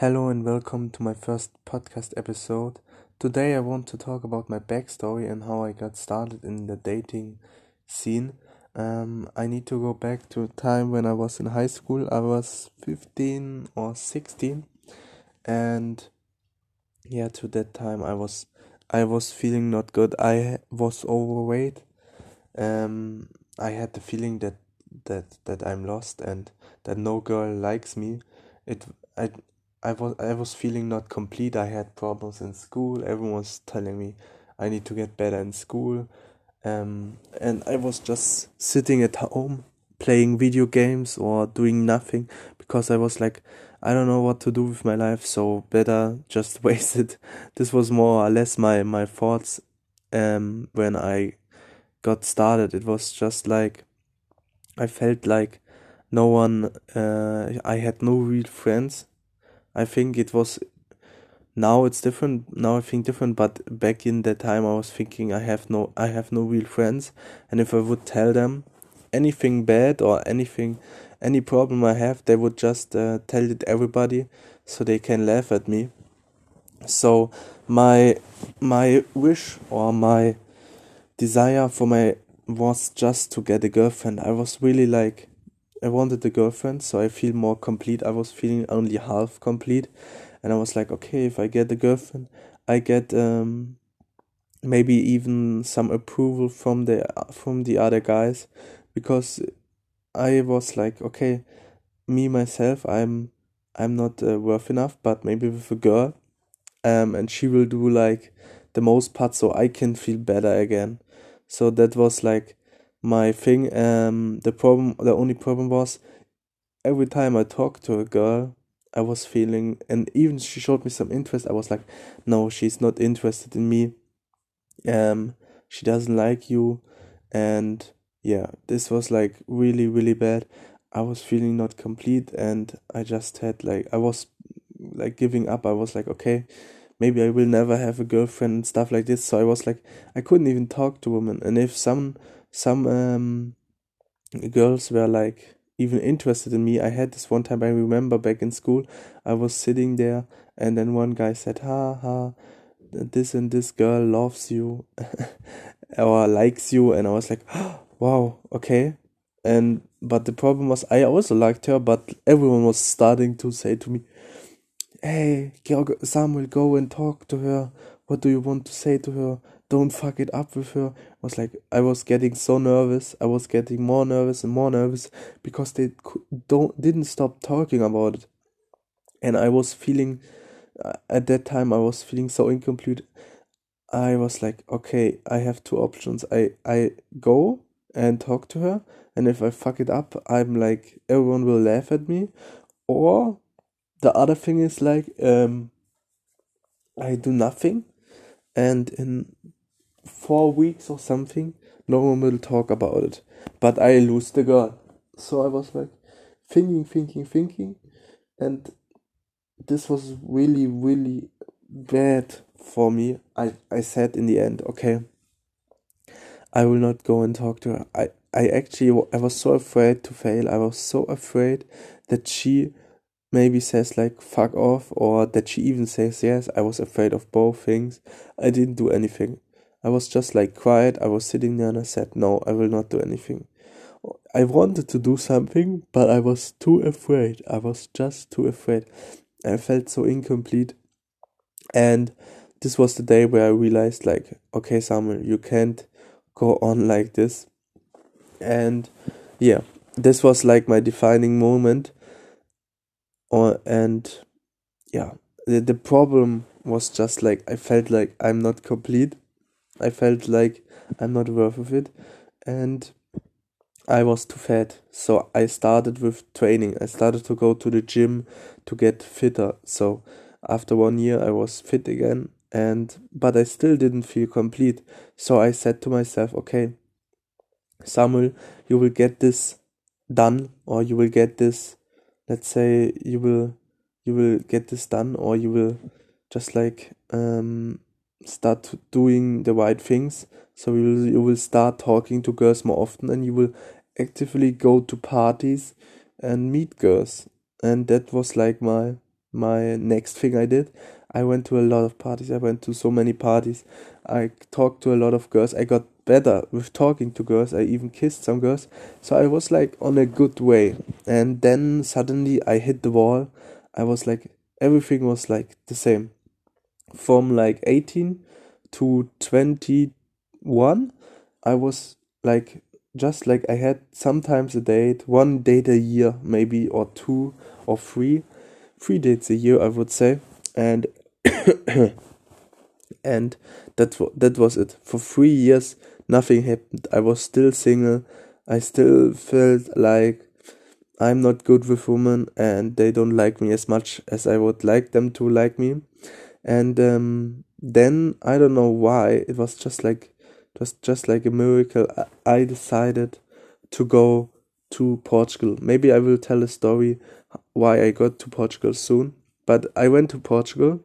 Hello and welcome to my first podcast episode. Today I want to talk about my backstory and how I got started in the dating scene. Um, I need to go back to a time when I was in high school. I was 15 or 16 and yeah, to that time I was I was feeling not good. I was overweight. Um, I had the feeling that that that I'm lost and that no girl likes me. It I I was I was feeling not complete. I had problems in school. Everyone was telling me I need to get better in school. Um, and I was just sitting at home playing video games or doing nothing because I was like I don't know what to do with my life, so better just waste it. This was more or less my my thoughts um when I got started. It was just like I felt like no one uh, I had no real friends. I think it was now it's different now I think different but back in that time I was thinking I have no I have no real friends and if I would tell them anything bad or anything any problem I have they would just uh, tell it everybody so they can laugh at me so my my wish or my desire for my was just to get a girlfriend. I was really like, I wanted a girlfriend, so I feel more complete. I was feeling only half complete, and I was like, okay, if I get a girlfriend, I get um, maybe even some approval from the from the other guys, because I was like, okay, me myself, I'm I'm not uh, worth enough, but maybe with a girl, um, and she will do like the most part, so I can feel better again. So that was like my thing um the problem the only problem was every time i talked to a girl i was feeling and even she showed me some interest i was like no she's not interested in me um she doesn't like you and yeah this was like really really bad i was feeling not complete and i just had like i was like giving up i was like okay maybe I will never have a girlfriend and stuff like this. So I was like, I couldn't even talk to women. And if some some um, girls were like even interested in me, I had this one time. I remember back in school, I was sitting there, and then one guy said, "Ha ha." This and this girl loves you or likes you, and I was like, oh, "Wow, okay." And but the problem was, I also liked her, but everyone was starting to say to me, hey, Samuel, go and talk to her. What do you want to say to her? Don't fuck it up with her. I was like, I was getting so nervous. I was getting more nervous and more nervous because they don't didn't stop talking about it, and I was feeling uh, at that time I was feeling so incomplete. I was like, okay, I have two options. I I go and talk to her, and if I fuck it up, I'm like everyone will laugh at me, or the other thing is like um, I do nothing, and in four weeks or something, no one will talk about it. But I lose the girl. So I was like thinking, thinking, thinking, and this was really, really bad for me. I, I said in the end, okay, I will not go and talk to her. I, I actually I was so afraid to fail. I was so afraid that she maybe says like fuck off or that she even says yes. I was afraid of both things. I didn't do anything. I was just like quiet. I was sitting there and I said, no, I will not do anything. I wanted to do something, but I was too afraid. I was just too afraid. I felt so incomplete. And this was the day where I realized, like, okay, Samuel, you can't go on like this. And yeah, this was like my defining moment or and yeah the, the problem was just like i felt like i'm not complete i felt like i'm not worth of it and i was too fat. So i started with training. I started to go to the gym to get fitter. So after one year i was fit again and but i still didn't feel complete. So i said to myself okay samuel you will get this done or you will get this let's say you will you will get this done or you will just like um, start doing the right things so you will, you will start talking to girls more often and you will actively go to parties and meet girls and that was like my my next thing I did. I went to a lot of parties. I went to so many parties. I talked to a lot of girls. I got better with talking to girls. I even kissed some girls. So I was like on a good way. And then suddenly I hit the wall. I was like, everything was like the same. From like 18 to 21, I was like, just like I had sometimes a date, one date a year, maybe, or two or three. Three dates a year, I would say. And and that that was it. For three years, nothing happened. I was still single. I still felt like I'm not good with women, and they don't like me as much as I would like them to like me. And um, then I don't know why it was just like was just like a miracle. I decided to go to Portugal. Maybe I will tell a story why I got to Portugal soon. But I went to Portugal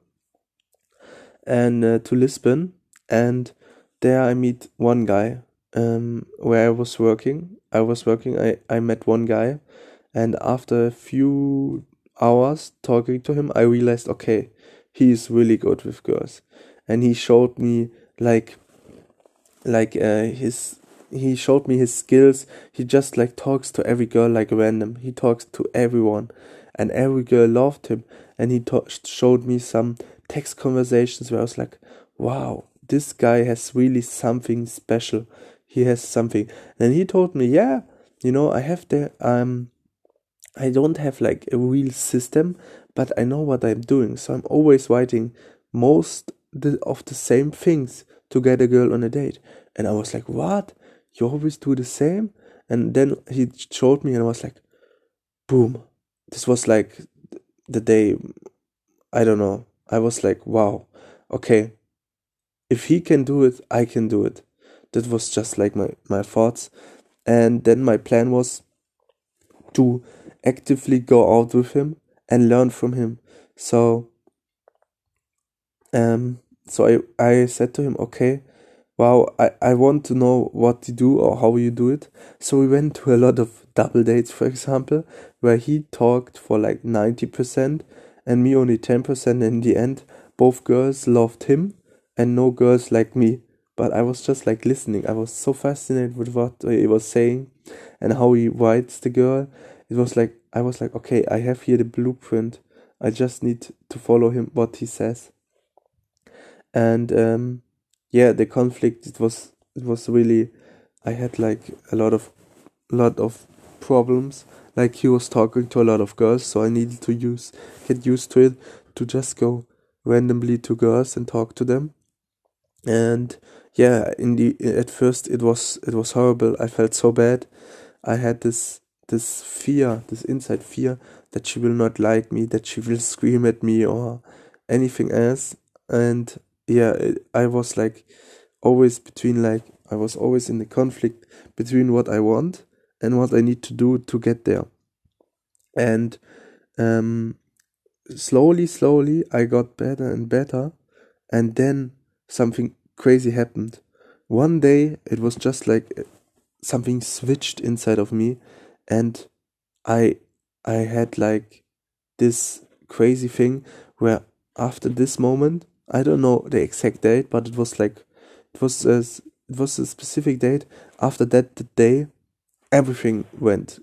and uh, to Lisbon, and there I meet one guy. Um, where I was working, I was working. I I met one guy, and after a few hours talking to him, I realized okay, he is really good with girls, and he showed me like like uh, his he showed me his skills. He just like talks to every girl like random. He talks to everyone, and every girl loved him. And he to- showed me some text conversations where I was like, wow, this guy has really something special. He has something. And he told me, yeah, you know, I have the um I don't have like a real system, but I know what I'm doing. So I'm always writing most of the same things to get a girl on a date. And I was like, what? You always do the same? And then he showed me and I was like, boom. This was like the day, I don't know, I was like, wow, okay, if he can do it, I can do it. That was just like my, my thoughts. And then my plan was to actively go out with him and learn from him. So, um, so I, I said to him, okay, wow, I, I want to know what you do or how you do it. So we went to a lot of double dates, for example, where he talked for like 90% and me only 10%. In the end, both girls loved him and no girls like me. But I was just like listening. I was so fascinated with what he was saying and how he writes the girl. It was like, I was like, okay, I have here the blueprint. I just need to follow him, what he says. And um, yeah, the conflict, it was, it was really, I had like a lot of, lot of problems like he was talking to a lot of girls, so I needed to use get used to it to just go randomly to girls and talk to them. And yeah, in the at first it was it was horrible. I felt so bad. I had this this fear, this inside fear that she will not like me, that she will scream at me or anything else. And yeah, it, I was like always between like I was always in the conflict between what I want and what I need to do to get there. And um, slowly, slowly, I got better and better. And then something crazy happened. One day, it was just like uh, something switched inside of me, and I, I had like this crazy thing where after this moment, I don't know the exact date, but it was like, it was a, it was a specific date. After that, the day everything went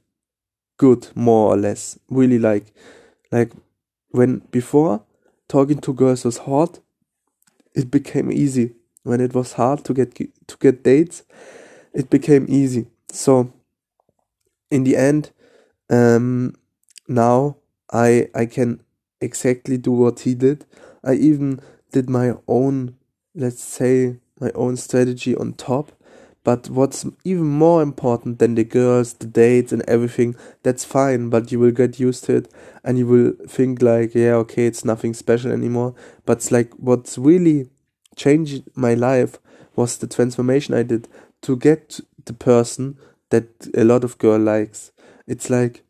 good more or less. Really like like when before talking to girls was hard. It became easy. When it was hard to get to get dates it became easy. So in the end um now i i can exactly do what he did. I even did my own let's say my own strategy on top. But what's even more important than the girls, the dates, and everything, that's fine, but you will get used to it. And you will think, like, yeah, okay, it's nothing special anymore. But it's like what's really changed my life was the transformation I did. To get the person that a lot of girl likes. It's like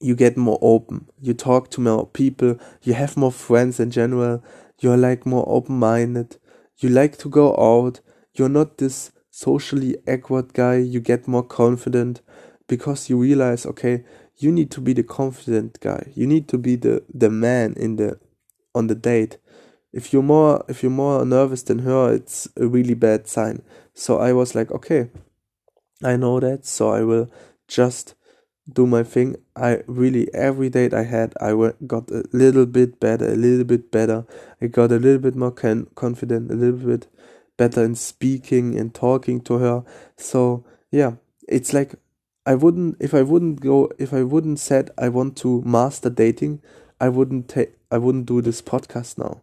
you get more open, you talk to more people, you have more friends in general, you're like more open minded, you like to go out, you're not this socially awkward guy, you get more confident because you realize, okay, you need to be the confident guy. You need to be the the man in the on the date. If you're more if you're more nervous than her, it's a really bad sign. So I was like, okay, I know that, so I will just do my thing. I really every date I had, I got a little bit better, a little bit better. I got a little bit more can- confident, a little bit better in speaking and talking to her. So yeah, it's like I wouldn't if I wouldn't go if I wouldn't said I want to master dating, I wouldn't take I wouldn't do this podcast now.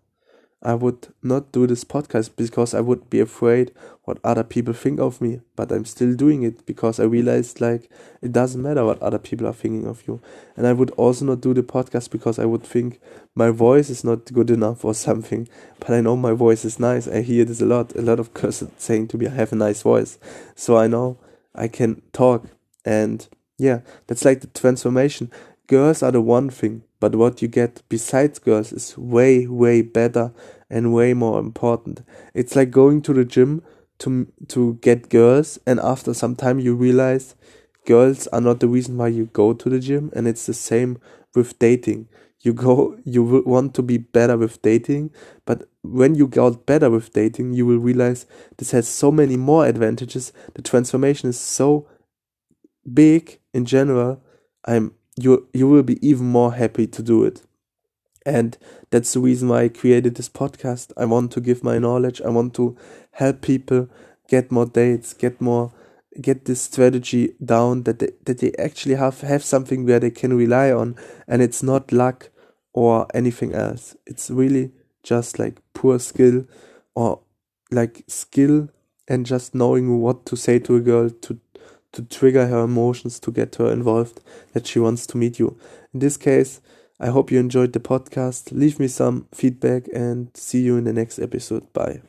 I would not do this podcast because I would be afraid what other people think of me. But I'm still doing it because I realized like it doesn't matter what other people are thinking of you. And I would also not do the podcast because I would think my voice is not good enough or something. But I know my voice is nice. I hear this a lot. A lot of girls saying to me I have a nice voice. So I know I can talk and yeah, that's like the transformation. Girls are the one thing, but what you get besides girls is way, way better and way more important. It's like going to the gym to to get girls, and after some time you realize girls are not the reason why you go to the gym, and it's the same with dating. You go, you want to be better with dating, but when you got better with dating, you will realize this has so many more advantages. The transformation is so big in general, I'm you you will be even more happy to do it. And that's the reason why I created this podcast. I want to give my knowledge. I want to help people get more dates, get more get this strategy down that they, that they actually have have something where they can rely on and it's not luck or anything else. It's really just like poor skill or like skill and just knowing what to say to a girl to to trigger her emotions to get her involved that she wants to meet you. In this case, I hope you enjoyed the podcast. Leave me some feedback and see you in the next episode. Bye.